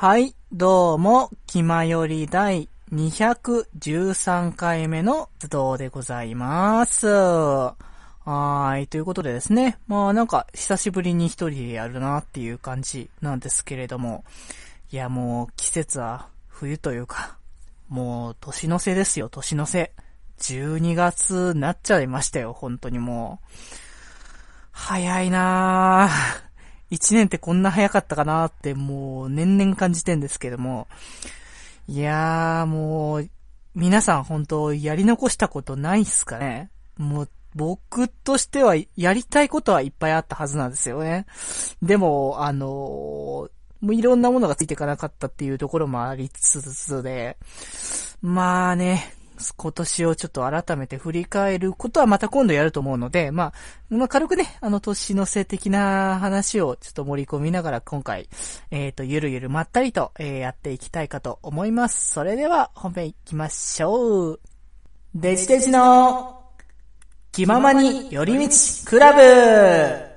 はい、どうも、気まより第213回目の図動でございます。はい、ということでですね。まあなんか、久しぶりに一人でやるなっていう感じなんですけれども。いやもう、季節は冬というか、もう、年の瀬ですよ、年の瀬。12月になっちゃいましたよ、本当にもう。早いなぁ。一年ってこんな早かったかなってもう年々感じてんですけども。いやーもう、皆さん本当やり残したことないっすかねもう僕としてはやりたいことはいっぱいあったはずなんですよね。でも、あのもういろんなものがついていかなかったっていうところもありつつで、まあね、今年をちょっと改めて振り返ることはまた今度やると思うので、まあ、まあ軽くね、あの年の瀬的な話をちょっと盛り込みながら今回、えっ、と、ゆるゆるまったりと、えーやっていきたいかと思います。それでは本編行きましょう。デジデジの気ままに寄り道クラブ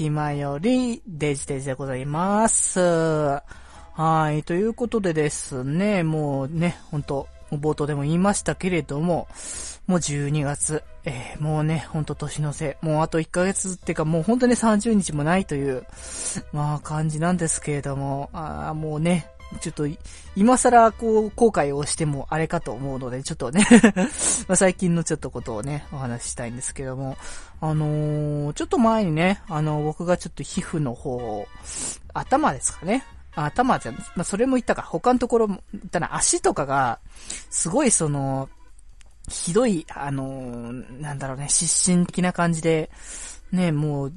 暇、よりデジデジでございます。はい。ということでですね、もうね、ほんと、冒頭でも言いましたけれども、もう12月、えーもうね、ほんと年の瀬、もうあと1ヶ月っていうかもうほんとね30日もないという、まあ感じなんですけれども、あーもうね、ちょっと、今更こう、後悔をしてもあれかと思うので、ちょっとね。最近のちょっとことをね、お話ししたいんですけども、あのーちょっと前にね、あの、僕がちょっと皮膚の方、頭ですかね。頭じゃん、まあ、それも言ったか、他のところも言ったら足とかが、すごいその、ひどい、あのーなんだろうね、失神的な感じで、ね、もう、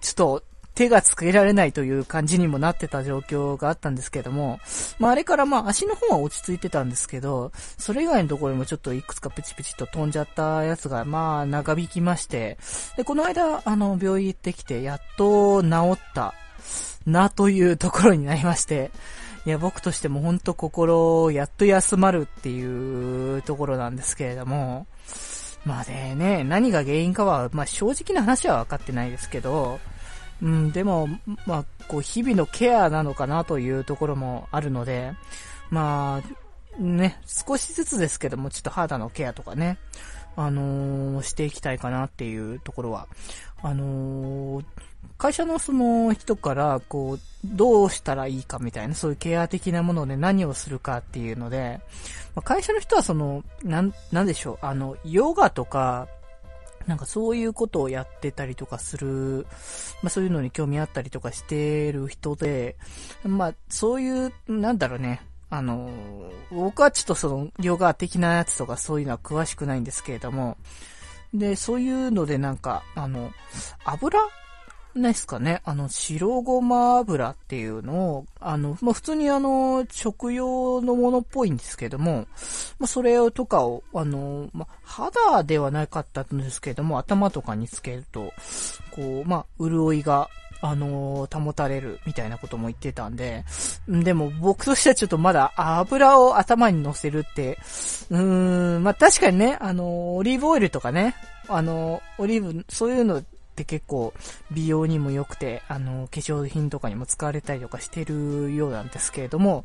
ちょっと、手がつけられないという感じにもなってた状況があったんですけども、まああれからまあ足の方は落ち着いてたんですけど、それ以外のところにもちょっといくつかプチプチと飛んじゃったやつがまあ長引きまして、で、この間あの病院行ってきてやっと治ったなというところになりまして、いや僕としても本当心をやっと休まるっていうところなんですけれども、まあね、何が原因かは、まあ正直な話は分かってないですけど、うん、でも、まあ、こう、日々のケアなのかなというところもあるので、まあ、ね、少しずつですけども、ちょっと肌のケアとかね、あのーしていきたいかなっていうところは、あのー会社のその人から、こう、どうしたらいいかみたいな、そういうケア的なもので何をするかっていうので、まあ会社の人はその、なん、なんでしょう、あの、ヨガとか、なんかそういうことをやってたりとかする、まあそういうのに興味あったりとかしてる人で、まあそういう、なんだろうね、あの、僕はちょっとその、ヨガ的なやつとかそういうのは詳しくないんですけれども、で、そういうのでなんか、あの、油ないですかね。あの、白ごま油っていうのを、あの、まあ、普通にあの、食用のものっぽいんですけども、まあ、それをとかを、あの、まあ、肌ではなかったんですけども、頭とかにつけると、こう、まあ、潤いが、あの保たれるみたいなことも言ってたんで、でも僕としてはちょっとまだ油を頭に乗せるって、うーん、まあ、確かにね、あのオリーブオイルとかね、あのオリーブ、そういうのって結構美容にも良くて、あの化粧品とかにも使われたりとかしてるようなんですけれども、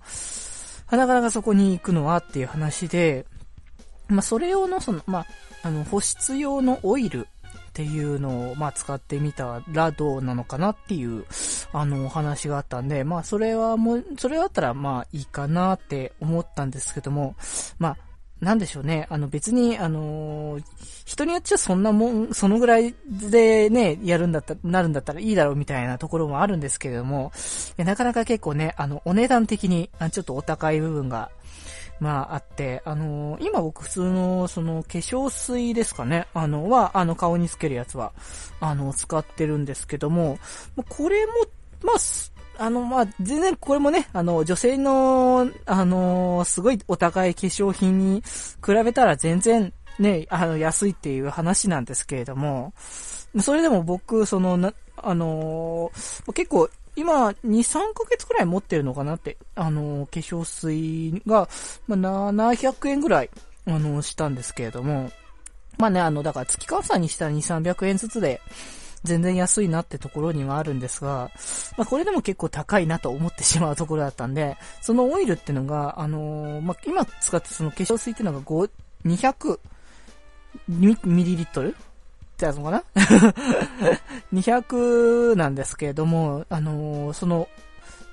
なかなかそこに行くのはっていう話で、まあ、それ用のその、まあ、あの、保湿用のオイルっていうのを、まあ、使ってみたらどうなのかなっていう、あの、お話があったんで、まあ、それはもう、それだったら、まあ、いいかなって思ったんですけども、まあ、なんでしょうね。あの別に、あのー人によっちゃそんなもん、そのぐらいでね、やるんだった、なるんだったらいいだろうみたいなところもあるんですけれども、いやなかなか結構ね、あの、お値段的に、あちょっとお高い部分が、まああって、あのー今僕普通の、その、化粧水ですかね、あの、は、あの、顔につけるやつは、あの、使ってるんですけども、これも、まあ、あの、まあ、全然これもね、あの、女性の、あの、すごいお高い化粧品に比べたら全然ね、あの、安いっていう話なんですけれども、それでも僕、その、な、あの結構、今、2、3ヶ月くらい持ってるのかなって、あの化粧水が、ま、700円ぐらい、あのしたんですけれども、まあね、あの、だから月換算にしたら2、300円ずつで、全然安いなってところにはあるんですが、まあこれでも結構高いなと思ってしまうところだったんで、そのオイルってのが、あのー、まあ今使ってその化粧水ってのが5、200ミリリットルってやつのかな ?200 なんですけれども、あのー、その、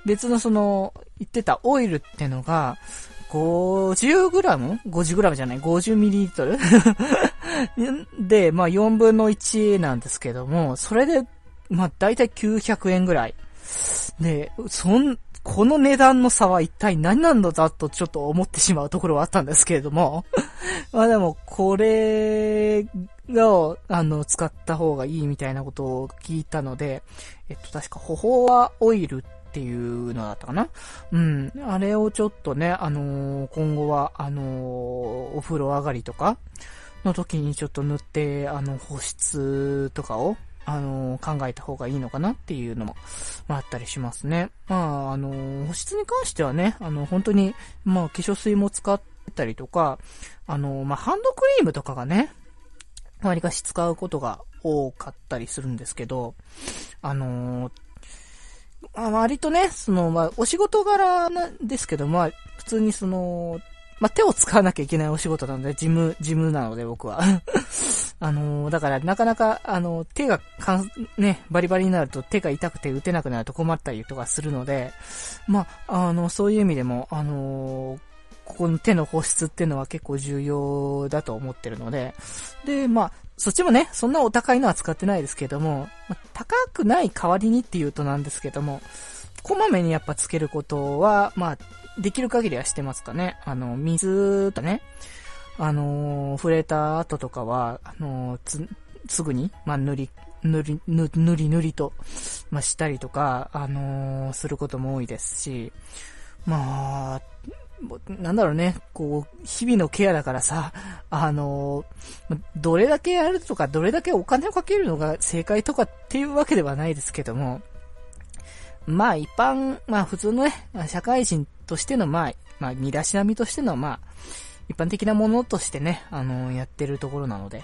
別のその、言ってたオイルってのが、50g?50g じゃない ?50ml? で、まあ4分の1なんですけども、それで、まあ大体900円ぐらい。で、そん、この値段の差は一体何なんだとちょっと思ってしまうところはあったんですけれども。まあでも、これが、あの、使った方がいいみたいなことを聞いたので、えっと、確か、ホホワオイルっていうのだったかな？うん。あれをちょっとね、あのー、今後は、あのー、お風呂上がりとかの時にちょっと塗って、あの、保湿とかを、あの、考えた方がいいのかなっていうのも、まあ、あったりしますね。まあ、あの保湿に関してはね、あの、本当に、まあ、化粧水も使ったりとか、あのまあ、ハンドクリームとかがね、割かし使うことが多かったりするんですけど、あの、まあ、割とね、その、まあ、お仕事柄なんですけど、まあ、普通にその、まあ、手を使わなきゃいけないお仕事なので、事務、事務なので僕は。あのだからなかなか、あの手がかん、ね、バリバリになると手が痛くて打てなくなると困ったりとかするので、まあ、あの、そういう意味でも、あのここの手の保湿っていうのは結構重要だと思ってるので、で、まあ、そっちもね、そんなお高いのは使ってないですけども、まあ、高くない代わりにっていうとなんですけども、こまめにやっぱつけることは、まあ、できる限りはしてますかね。あの、水とね、あのー、触れた後とかは、あのー、つ、すぐに、まあ、塗り、塗り、塗り塗りと、まあ、したりとか、あのー、することも多いですし、まあ、なんだろうね、こう、日々のケアだからさ、あの、どれだけやるとか、どれだけお金をかけるのが正解とかっていうわけではないですけども、まあ一般、まあ普通のね、社会人としての、まあ、まあ身だしなみとしての、まあ、一般的なものとしてね、あの、やってるところなので、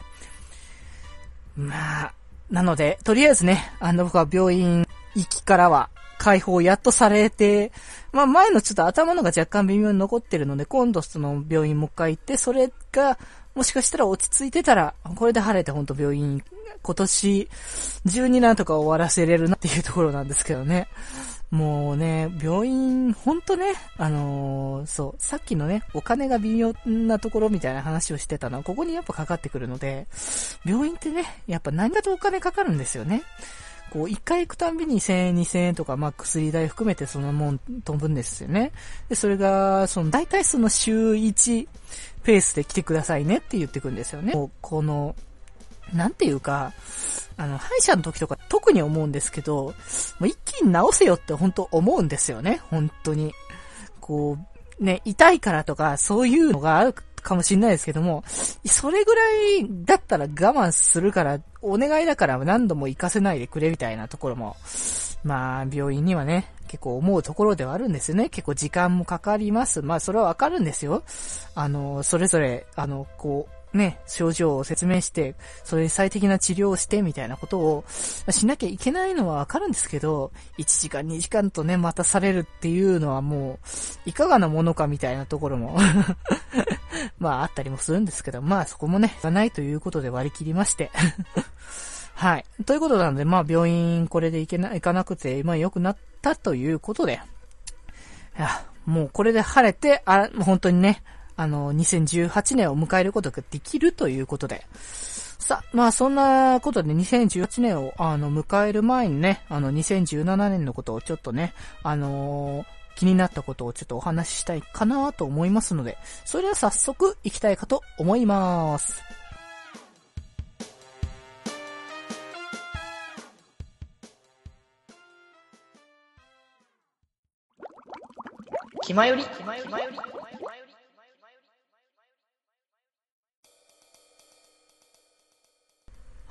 まあ、なので、とりあえずね、あの僕は病院行きからは、解放やっとされて、まあ前のちょっと頭のが若干微妙に残ってるので、今度その病院もう一回行って、それが、もしかしたら落ち着いてたら、これで晴れてほんと病院、今年中になんとか終わらせれるなっていうところなんですけどね。もうね、病院、ほんとね、あのー、そう、さっきのね、お金が微妙なところみたいな話をしてたのは、ここにやっぱかかってくるので、病院ってね、やっぱ何かとお金かかるんですよね。こう、一回行くたんびに1000円、2000円とか、まあ、薬代含めてそのもん飛ぶんですよね。で、それが、その、大体その週1ペースで来てくださいねって言ってくんですよね。この、なんていうか、あの、歯医者の時とか特に思うんですけど、もう一気に治せよって本当思うんですよね、本当に。こう、ね、痛いからとか、そういうのがあるかもしれないですけども、それぐらいだったら我慢するから、お願いだから何度も行かせないでくれみたいなところも、まあ、病院にはね、結構思うところではあるんですよね。結構時間もかかります。まあ、それはわかるんですよ。あの、それぞれ、あの、こう、ね、症状を説明して、それに最適な治療をして、みたいなことをしなきゃいけないのはわかるんですけど、1時間2時間とね、待たされるっていうのはもう、いかがなものかみたいなところも まああったりもするんですけど、まあそこもね、がないということで割り切りまして はい。ということなので、まあ病院これで行けな、行かなくて、まあ良くなったということで、いや、もうこれで晴れて、あ、本当にね、あの、2018年を迎えることができるということで。さ、まあそんなことで2018年をあの迎える前にね、あの2017年のことをちょっとね、あのー、気になったことをちょっとお話ししたいかなと思いますので、それでは早速行きたいかと思います。気まより。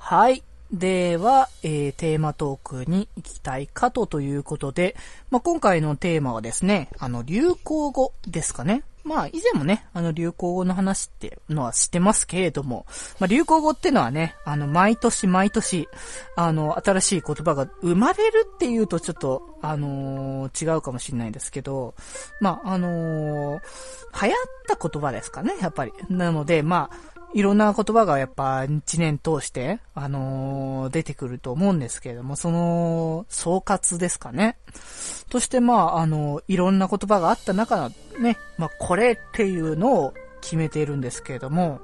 はい。では、えー、テーマトークに行きたいかとということで、まあ、今回のテーマはですね、あの、流行語ですかね。まあ、以前もね、あの、流行語の話っていうのは知ってますけれども、まあ、流行語ってのはね、あの、毎年毎年、あの、新しい言葉が生まれるっていうとちょっと、あのー、違うかもしれないですけど、まあ、あのー、流行った言葉ですかね、やっぱり。なので、まあ、いろんな言葉がやっぱ一年通して、あのー、出てくると思うんですけれども、その、総括ですかね。として、まあ、あのー、いろんな言葉があった中のね、まあ、これっていうのを決めているんですけれども、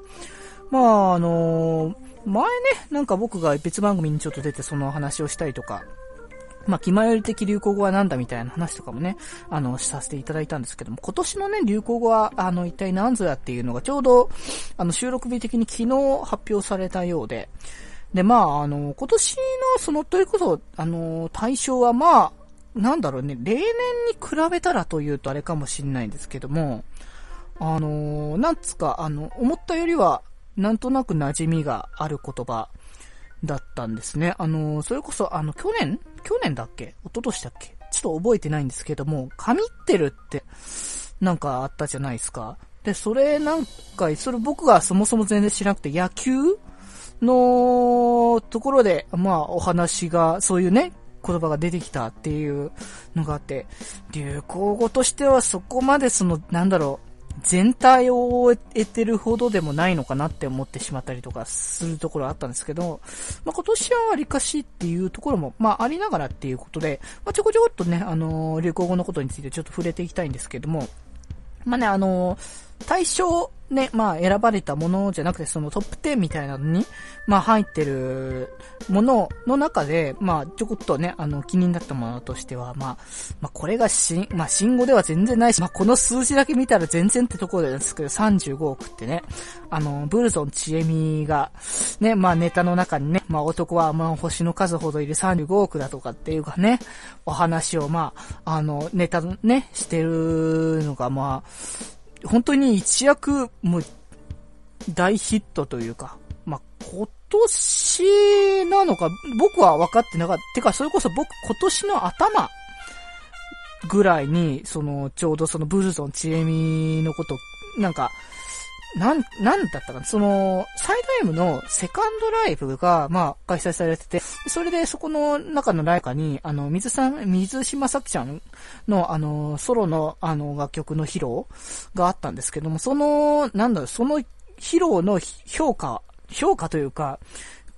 まあ、あのー、前ね、なんか僕が別番組にちょっと出てその話をしたりとか、まあ、気前より的流行語はなんだみたいな話とかもね、あの、させていただいたんですけども、今年のね、流行語は、あの、一体何ぞやっていうのがちょうど、あの、収録日的に昨日発表されたようで、で、まあ、あの、今年の、その、ということ、あの、対象は、まあ、なんだろうね、例年に比べたらというとあれかもしれないんですけども、あの、なんつか、あの、思ったよりは、なんとなく馴染みがある言葉だったんですね。あの、それこそ、あの、去年去年だっけ？一昨年だっけ？ちょっと覚えてないんですけども、神ってるって、なんかあったじゃないですか。で、それなんか、それ僕がそもそも全然知らなくて、野球のところで、まあお話が、そういうね、言葉が出てきたっていうのがあって、流行語としてはそこまでその、なんだろう、全体を終えてるほどでもないのかなって思ってしまったりとかするところあったんですけど、まあ、今年はわりかしっていうところも、まあ、ありながらっていうことで、まあ、ちょこちょこっとね、あのー、流行語のことについてちょっと触れていきたいんですけども、まあね、あのー対象ね、まあ選ばれたものじゃなくてそのトップ10みたいなのに、まあ入ってるものの中で、まあちょこっとね、あの気になったものとしては、まあ、まあこれがし、まあ信号では全然ないし、まあこの数字だけ見たら全然ってところですけど、35億ってね、あの、ブルゾンちえみが、ね、まあネタの中にね、まあ男はまあ星の数ほどいる35億だとかっていうかね、お話をまあ、あの、ネタね、してるのがまあ、本当に一躍、もう、大ヒットというか、まあ、今年なのか、僕は分かってなかった。てか、それこそ僕、今年の頭ぐらいに、その、ちょうどそのブルゾンちえみのこと、なんか、なん、なんだったかな？その、サイド M のセカンドライブが、まあ、開催されてて、それでそこの中のライカに、あの、水さん、水島さくちゃんの、あの、ソロの、あの、楽曲の披露があったんですけども、その、なんだろう、その披露の評価、評価というか、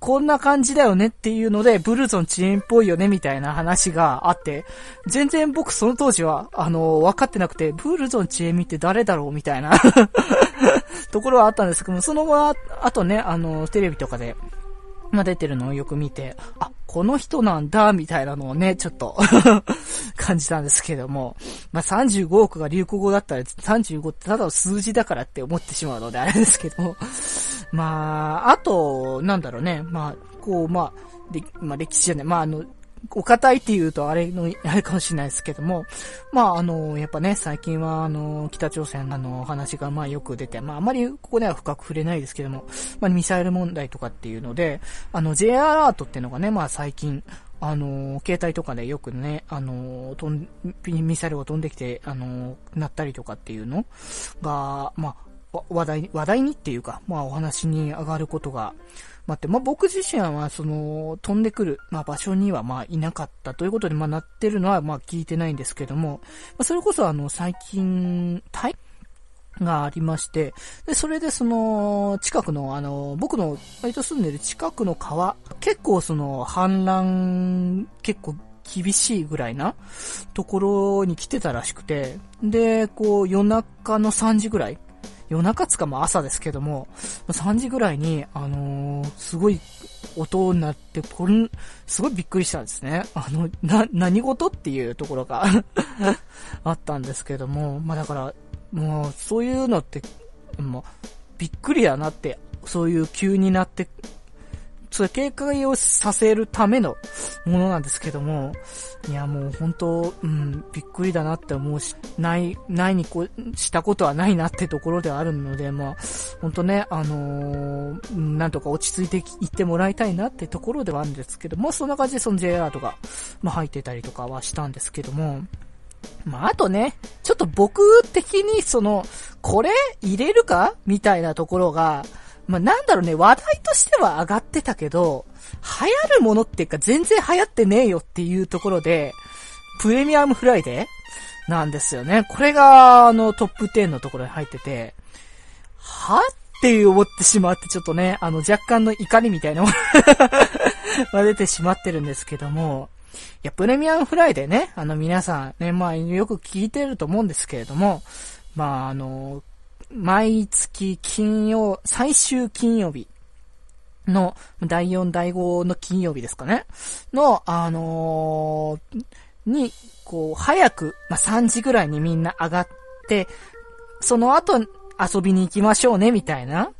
こんな感じだよねっていうので、ブルーゾン遅延っぽいよねみたいな話があって、全然僕その当時は、あの、分かってなくて、ブルーゾン遅延って誰だろうみたいな。ところはあったんですけども、その後は、あとね、あの、テレビとかで、ま、出てるのをよく見て、あ、この人なんだ、みたいなのをね、ちょっと 感じたんですけども、まあ、35億が流行語だったら35ってただの数字だからって思ってしまうのであれですけども、まあ、あと、なんだろうね、まあ、こう、まあ、で、まあ、歴史じゃない、まあ、あの、お堅いって言うとあれの、あれかもしれないですけども、まあ、あの、やっぱね、最近は、あの、北朝鮮の話が、まあ、よく出て、まあ、あまりここでは深く触れないですけども、まあ、ミサイル問題とかっていうので、あの、J アラートっていうのがね、まあ、最近、あの、携帯とかでよくね、あの、飛ん、ミサイルが飛んできて、あの、なったりとかっていうのが、まあ、話題、話題にっていうか、まあ、お話に上がることが、待って、まあ、僕自身は、その、飛んでくる、まあ、場所には、ま、いなかったということで、ま、なってるのは、ま、聞いてないんですけども、ま、それこそ、あの、最近、タイがありまして、で、それでその、近くの、あの、僕の割と住んでる近くの川、結構その、氾濫、結構厳しいぐらいなところに来てたらしくて、で、こう、夜中の3時ぐらい、夜中つかも朝ですけども、3時ぐらいに、あのー、すごい音になって、これ、すごいびっくりしたんですね。あの、な、何事っていうところが あったんですけども、まあだから、もう、そういうのって、もう、びっくりやなって、そういう急になって、それ警戒をさせるためのものなんですけども、いやもう本当、うん、びっくりだなって思うし、ない、ないにこしたことはないなってところではあるので、まあ、本当ね、あのー、なんとか落ち着いていってもらいたいなってところではあるんですけども、そんな感じでその JR とか、まあ入ってたりとかはしたんですけども、まあ、あとね、ちょっと僕的にその、これ入れるかみたいなところが、まあ、なんだろうね、話題としては上がってたけど、流行るものっていうか全然流行ってねえよっていうところで、プレミアムフライデーなんですよね。これが、あの、トップ10のところに入ってて、はって思ってしまって、ちょっとね、あの、若干の怒りみたいなもの が出てしまってるんですけども、いや、プレミアムフライデーね、あの、皆さんね、まあ、よく聞いてると思うんですけれども、まあ、あの、毎月金曜、最終金曜日の、第4、第5の金曜日ですかね。の、あのー、に、こう、早く、まあ、3時ぐらいにみんな上がって、その後遊びに行きましょうね、みたいな、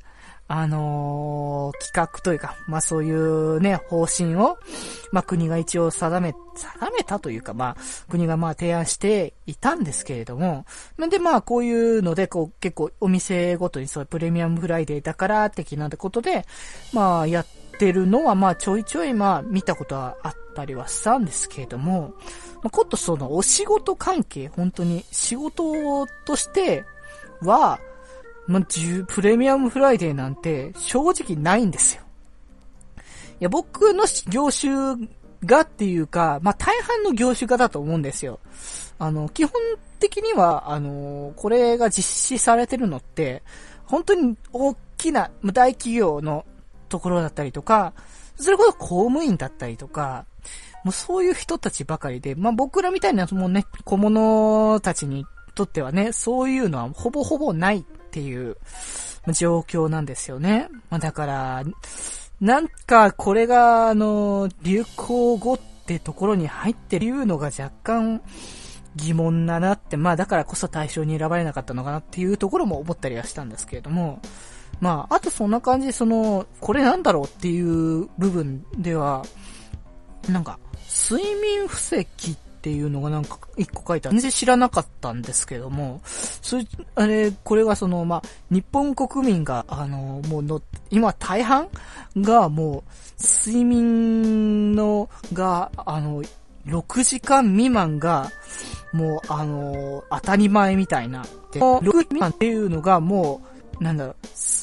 あのー、企画というか、まあそういうね、方針を、まあ国が一応定め、定めたというか、まあ国がま提案していたんですけれども、なんでまあこういうので、こう結構お店ごとにそういうプレミアムフライデーだから的なことで、まあやってるのはまあちょいちょいまあ見たことはあったりはしたんですけれども、まあことそのお仕事関係、本当に仕事としては、まあ、プレミアムフライデーなんて正直ないんですよ。いや、僕の業種がっていうか、まあ、大半の業種がだと思うんですよ。あの、基本的には、あの、これが実施されてるのって、本当に大きな大企業のところだったりとか、それこそ公務員だったりとか、もうそういう人たちばかりで、まあ、僕らみたいなもうね、小物たちにとってはね、そういうのはほぼほぼないっていう状況なんですよね。まあ、だから、なんかこれが、あの、流行語ってところに入ってるのが若干疑問だなって、まあだからこそ対象に選ばれなかったのかなっていうところも思ったりはしたんですけれども、まあ、あとそんな感じでその、これなんだろうっていう部分では、なんか、睡眠不石っっていうのがなんか一個書いてある。全然知らなかったんですけども、それ、あれ、これがその、まあ、日本国民が、あの、もうの、今大半がもう、睡眠の、が、あの、6時間未満が、もう、あの、当たり前みたいな。で、6時間未満っていうのがもう、なんだろう、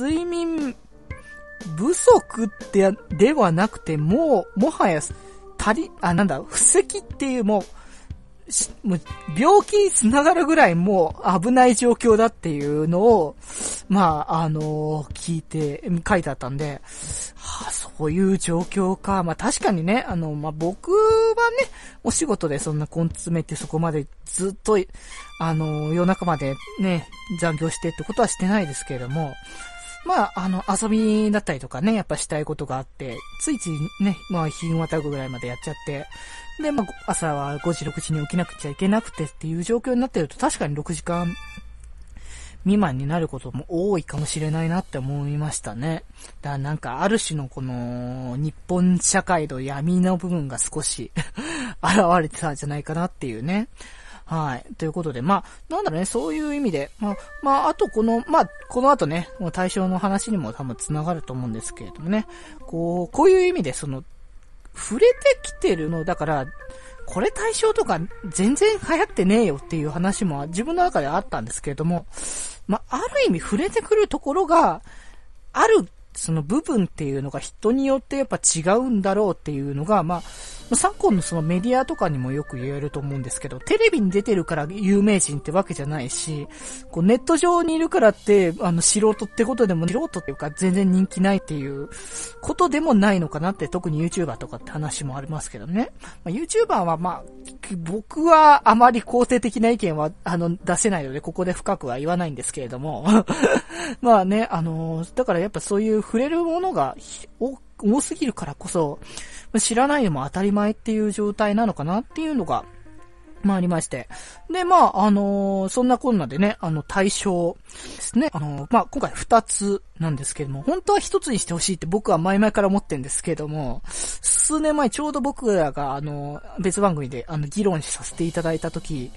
睡眠不足って、ではなくて、もう、もはや、足り、あ、なんだ、布石っていうもう、もう病気につながるぐらいもう危ない状況だっていうのを、まあ、あの、聞いて、書いてあったんで、はあ、そういう状況か。まあ確かにね、あの、まあ僕はね、お仕事でそんな根詰めてそこまでずっと、あの、夜中までね、残業してってことはしてないですけれども、まあ、あの、遊びだったりとかね、やっぱしたいことがあって、ついついね、まあ、日がまたぐぐらいまでやっちゃって、で、まあ、朝は5時、6時に起きなくちゃいけなくてっていう状況になってると、確かに6時間未満になることも多いかもしれないなって思いましたね。だからなんか、ある種のこの、日本社会の闇の部分が少し 現れてたんじゃないかなっていうね。はい。ということで、まあ、なんだろうね、そういう意味で、まあ、まあ、あとこの、まあ、この後ね、対象の話にも多分繋がると思うんですけれどもね、こう、こういう意味で、その、触れてきてるの、だから、これ対象とか全然流行ってねえよっていう話も自分の中であったんですけれども、まあ、ある意味触れてくるところが、ある、その部分っていうのが人によってやっぱ違うんだろうっていうのが、まあ、昨今のそのメディアとかにもよく言えると思うんですけど、テレビに出てるから有名人ってわけじゃないし、こうネット上にいるからって、あの、素人ってことでも、素人っていうか全然人気ないっていうことでもないのかなって、特に YouTuber とかって話もありますけどね。まあ、YouTuber はまあ、僕はあまり肯定的な意見は、あの、出せないので、ここで深くは言わないんですけれども。まあね、あの、だからやっぱそういう触れるものが多多すぎるからこそ、知らないのも当たり前っていう状態なのかなっていうのが、まあ、ありまして。で、まあ、あのー、そんなこんなでね、あの、対象ですね。あのー、まあ、今回二つなんですけども、本当は一つにしてほしいって僕は前々から思ってんですけども、数年前ちょうど僕らが、あのー、別番組で、あの、議論させていただいた時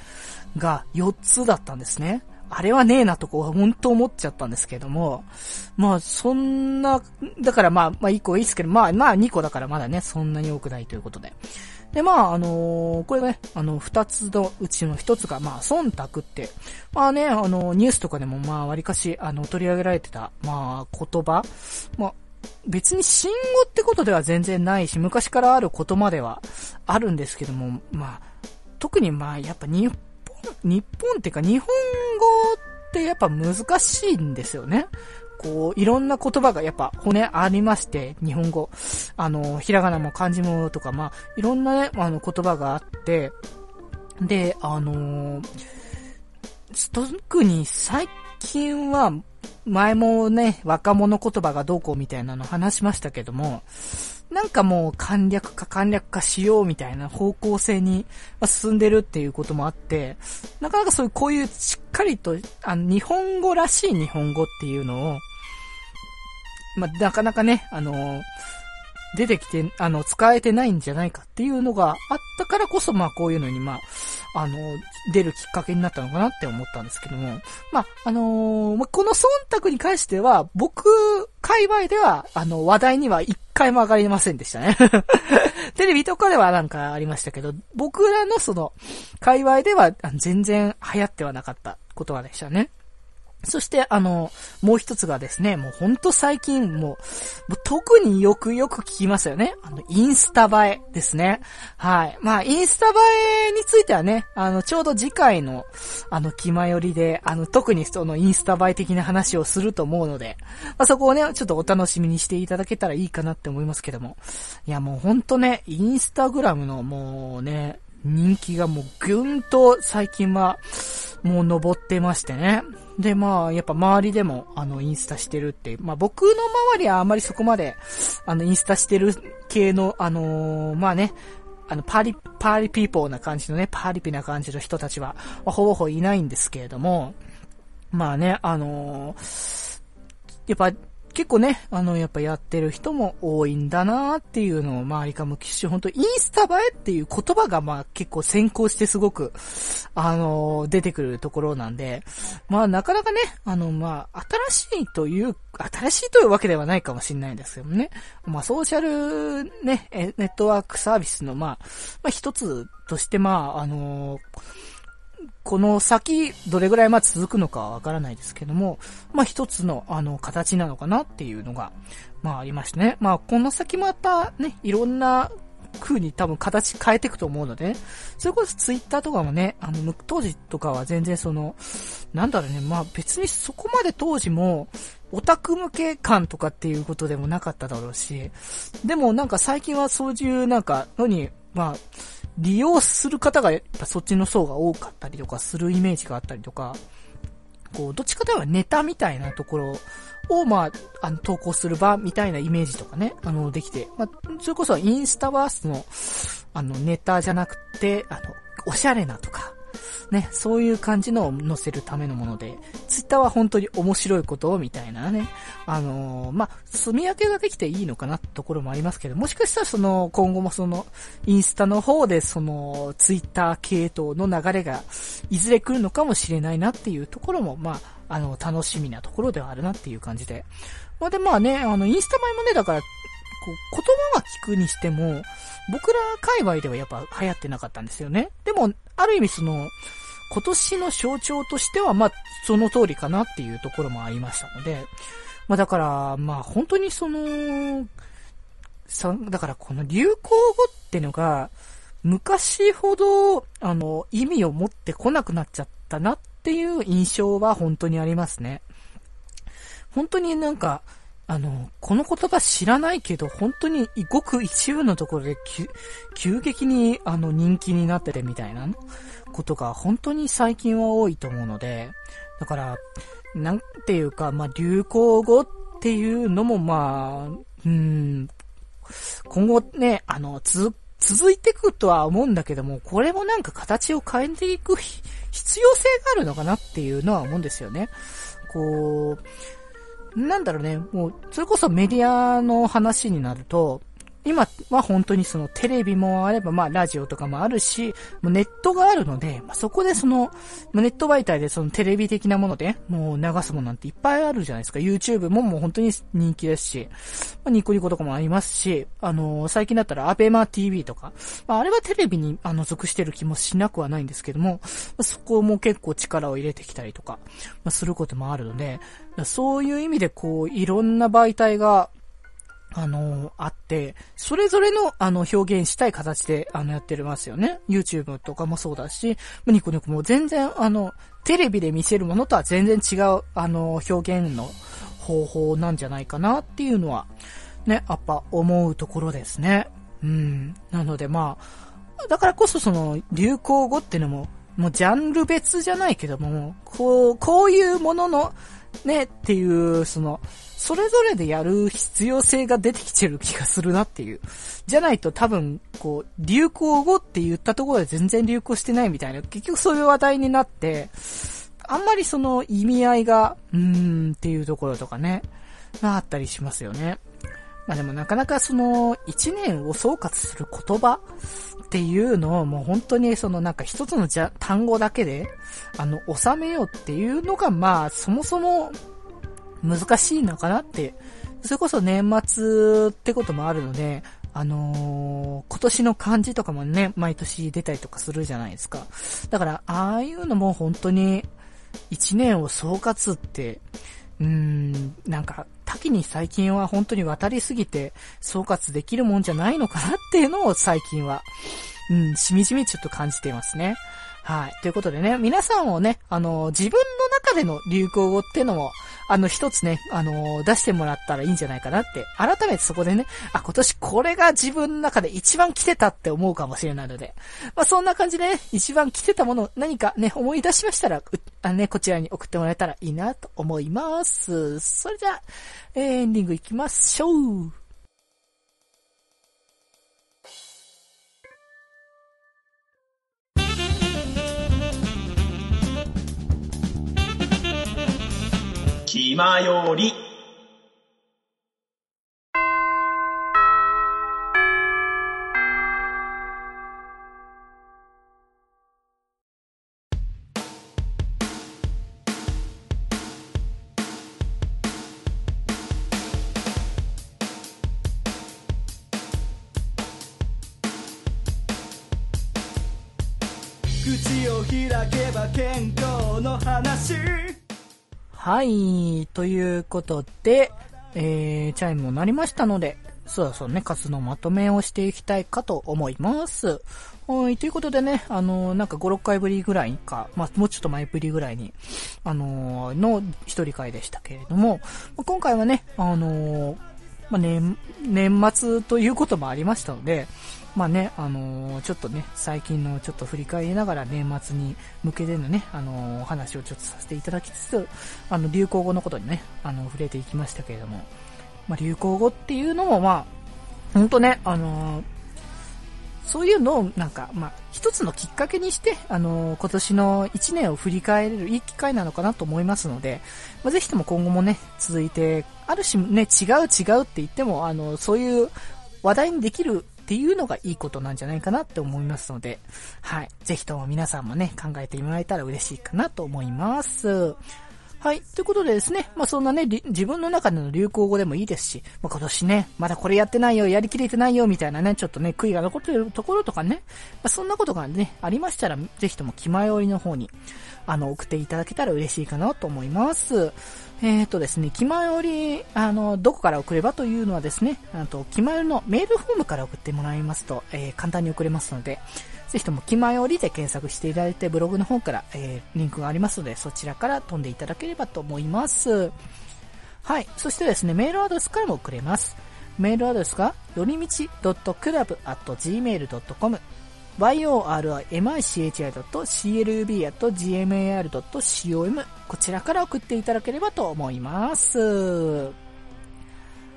が4つだったんですね。あれはねえなとこ、本当思っちゃったんですけども、まあ、そんな、だからまあ、まあ1個いいですけど、まあ、まあ2個だからまだね、そんなに多くないということで。で、まあ、あのー、これね、あの、二つのうちの一つが、まあ、忖度って、まあね、あの、ニュースとかでも、まあ、割かし、あの、取り上げられてた、まあ、言葉、まあ、別に信号ってことでは全然ないし、昔からある言葉ではあるんですけども、まあ、特にまあ、やっぱ日、日本っていうか日本語ってやっぱ難しいんですよね。こう、いろんな言葉がやっぱ骨ありまして、日本語。あの、ひらがなも漢字もとか、まあ、いろんなね、あの、言葉があって、で、あのー、特に最近は、前もね、若者言葉がどうこうみたいなの話しましたけども、なんかもう簡略化簡略化しようみたいな方向性に進んでるっていうこともあって、なかなかそういうこういうしっかりと、あの、日本語らしい日本語っていうのを、まあ、なかなかね、あの、出てきて、あの、使えてないんじゃないかっていうのがあったからこそ、まあ、こういうのに、まあ、あの、出るきっかけになったのかなって思ったんですけども、まあ、あのー、ま、この忖度に関しては、僕、界隈では、あの、話題には一回も上がりませんでしたね。テレビとかではなんかありましたけど、僕らのその、界隈では全然流行ってはなかった言葉でしたね。そして、あの、もう一つがですね、もうほんと最近、もう、特によくよく聞きますよね。あの、インスタ映えですね。はい。まあ、インスタ映えについてはね、あの、ちょうど次回の、あの、気まよりで、あの、特にそのインスタ映え的な話をすると思うので、まあ、そこをね、ちょっとお楽しみにしていただけたらいいかなって思いますけども。いや、もうほんとね、インスタグラムのもうね、人気がもうぐんと最近は、もう登ってましてね。で、まあ、やっぱ周りでも、あの、インスタしてるって、まあ僕の周りはあんまりそこまで、あの、インスタしてる系の、あのー、まあね、あの、パーリ、パーリピーポーな感じのね、パーリピな感じの人たちは、まあ、ほぼほぼいないんですけれども、まあね、あのー、やっぱ、結構ね、あの、やっぱやってる人も多いんだなっていうのを周りか向きし、本当インスタ映えっていう言葉がまあ結構先行してすごく、あの、出てくるところなんで、まあなかなかね、あの、まあ、新しいという、新しいというわけではないかもしれないんですけどね。まあソーシャルね、ネットワークサービスのまあ、まあ一つとしてまあ、あのこの先、どれぐらいまで続くのかはわからないですけども、まあ一つの、あの、形なのかなっていうのが、まあありましてね。まあこの先またね、いろんな風に多分形変えていくと思うので、それこそツイッターとかもね、あの、当時とかは全然その、なんだろうね、まあ別にそこまで当時も、オタク向け感とかっていうことでもなかっただろうし、でもなんか最近はそういうなんかのに、まあ、利用する方がやっぱそっちの層が多かったりとかするイメージがあったりとか、こう、どっちかといえばネタみたいなところを、まあ、あの、投稿する場みたいなイメージとかね、あの、できて、まあ、それこそインスタバースの、あの、ネタじゃなくて、あの、おしゃれなとか、ね、そういう感じのを載せるためのもので、ツイッターは本当に面白いことをみたいなね、あのー、まあ、住み分けができていいのかなってところもありますけど、もしかしたらその、今後もその、インスタの方でその、ツイッター系統の流れが、いずれ来るのかもしれないなっていうところも、まあ、あの、楽しみなところではあるなっていう感じで。まあ、で、まあね、あの、インスタ前もね、だから、こう、言葉は聞くにしても、僕ら界隈ではやっぱ流行ってなかったんですよね。でも、ある意味その、今年の象徴としては、まあ、その通りかなっていうところもありましたので、まあだから、まあ本当にその、さ、だからこの流行語ってのが、昔ほど、あの、意味を持ってこなくなっちゃったなっていう印象は本当にありますね。本当になんか、あの、この言葉知らないけど、本当にごく一部のところで急激にあの人気になっててみたいなことが本当に最近は多いと思うので、だから、なんていうか、まあ、流行語っていうのもまあ、うん、今後ね、あの、続続いていくとは思うんだけども、これもなんか形を変えていく必要性があるのかなっていうのは思うんですよね。こう、なんだろうね、もう、それこそメディアの話になると、今は本当にそのテレビもあれば、まあラジオとかもあるし、もうネットがあるので、まあ、そこでその、ネット媒体でそのテレビ的なもので、もう流すものなんていっぱいあるじゃないですか。YouTube ももう本当に人気ですし、まあ、ニコニコとかもありますし、あのー、最近だったらアベマ TV とか、まああれはテレビにあの属してる気もしなくはないんですけども、そこも結構力を入れてきたりとか、まあ、することもあるので、そういう意味でこう、いろんな媒体が、あの、あって、それぞれの、あの、表現したい形で、あの、やってますよね。YouTube とかもそうだし、ニコニコも全然、あの、テレビで見せるものとは全然違う、あの、表現の方法なんじゃないかなっていうのは、ね、やっぱ思うところですね。うん。なのでまあ、だからこそその、流行語っていうのも、もうジャンル別じゃないけども、こう、こういうものの、ね、っていう、その、それぞれでやる必要性が出てきてる気がするなっていう。じゃないと多分、こう、流行語って言ったところで全然流行してないみたいな、結局そういう話題になって、あんまりその意味合いが、うーんっていうところとかね、があったりしますよね。まあでもなかなかその、一年を総括する言葉っていうのをもう本当にそのなんか一つのじゃ単語だけで、あの、収めようっていうのがまあそもそも難しいのかなって。それこそ年末ってこともあるので、あのー、今年の漢字とかもね、毎年出たりとかするじゃないですか。だから、ああいうのも本当に、一年を総括って、うーん、なんか、多岐に最近は本当に渡りすぎて、総括できるもんじゃないのかなっていうのを最近は、うん、しみじみちょっと感じていますね。はい。ということでね、皆さんをね、あの、自分の中での流行語ってのも、あの、一つね、あの、出してもらったらいいんじゃないかなって、改めてそこでね、あ、今年これが自分の中で一番来てたって思うかもしれないので、まあ、そんな感じでね、一番来てたもの、何かね、思い出しましたら、あね、こちらに送ってもらえたらいいなと思います。それじゃあ、エンディングいきましょう。気まより。口を開けば健康の話。はい、ということで、えー、チャイムも鳴りましたので、そうそうね、活動まとめをしていきたいかと思います。はい、ということでね、あのー、なんか5、6回ぶりぐらいか、まあ、もうちょっと前ぶりぐらいに、あのー、の一人会でしたけれども、今回はね、あのー、まあ、年、年末ということもありましたので、まあね、あのー、ちょっとね、最近のちょっと振り返りながら年末に向けてのね、あのー、お話をちょっとさせていただきつつ、あの、流行語のことにね、あの、触れていきましたけれども、まあ、流行語っていうのも、まあ、ほんとね、あのー、そういうのをなんか、まあ、一つのきっかけにして、あの今年の一年を振り返れるいい機会なのかなと思いますので、まあ、ぜひとも今後もね、続いて、ある種ね、違う違うって言っても、あの、そういう話題にできるっていうのがいいことなんじゃないかなって思いますので、はい。ぜひとも皆さんもね、考えてもらえたら嬉しいかなと思います。はい。ということでですね、まあそんなね、自分の中での流行語でもいいですし、まあ今年ね、まだこれやってないよ、やりきれてないよ、みたいなね、ちょっとね、悔いが残ってるところとかね、まあそんなことがね、ありましたら、ぜひとも気前よりの方に、あの、送っていただけたら嬉しいかなと思います。えっ、ー、とですね、気前より、あの、どこから送ればというのはですね、あと、気前よりのメールフォームから送ってもらいますと、えー、簡単に送れますので、ぜひとも気前よりで検索していただいて、ブログの方から、えー、リンクがありますので、そちらから飛んでいただければと思います。はい。そしてですね、メールアドレスからも送れます。メールアドレスが、よりみち .club.gmail.com yorimichi.club.gmail.com こちらから送っていただければと思います。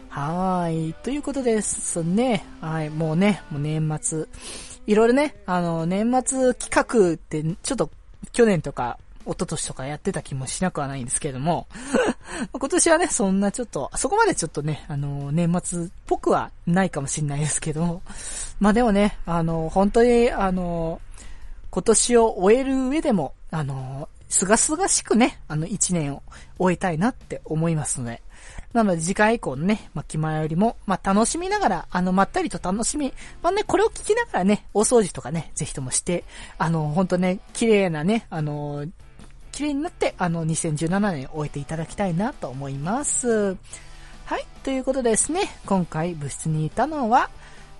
はい。ということですね。はい。もうね、もう年末。いろいろね、あの、年末企画って、ちょっと去年とか、一昨年とかやってた気もしなくはないんですけども、今年はね、そんなちょっと、そこまでちょっとね、あの、年末っぽくはないかもしれないですけど、まあでもね、あの、本当に、あの、今年を終える上でも、あの、すがすがしくね、あの一年を終えたいなって思いますので、なので次回以降のね、まあ、気前よりも、まあ、楽しみながら、あの、まったりと楽しみ、まあね、これを聞きながらね、大掃除とかね、ぜひともして、あの、ほんとね、綺麗なね、あの、綺麗になって、あの、2017年を終えていただきたいなと思います。はい、ということでですね、今回部室にいたのは、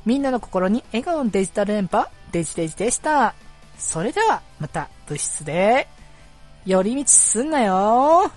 みんなの心に笑顔のデジタル連覇、デジデジでした。それでは、また部室で、寄り道すんなよ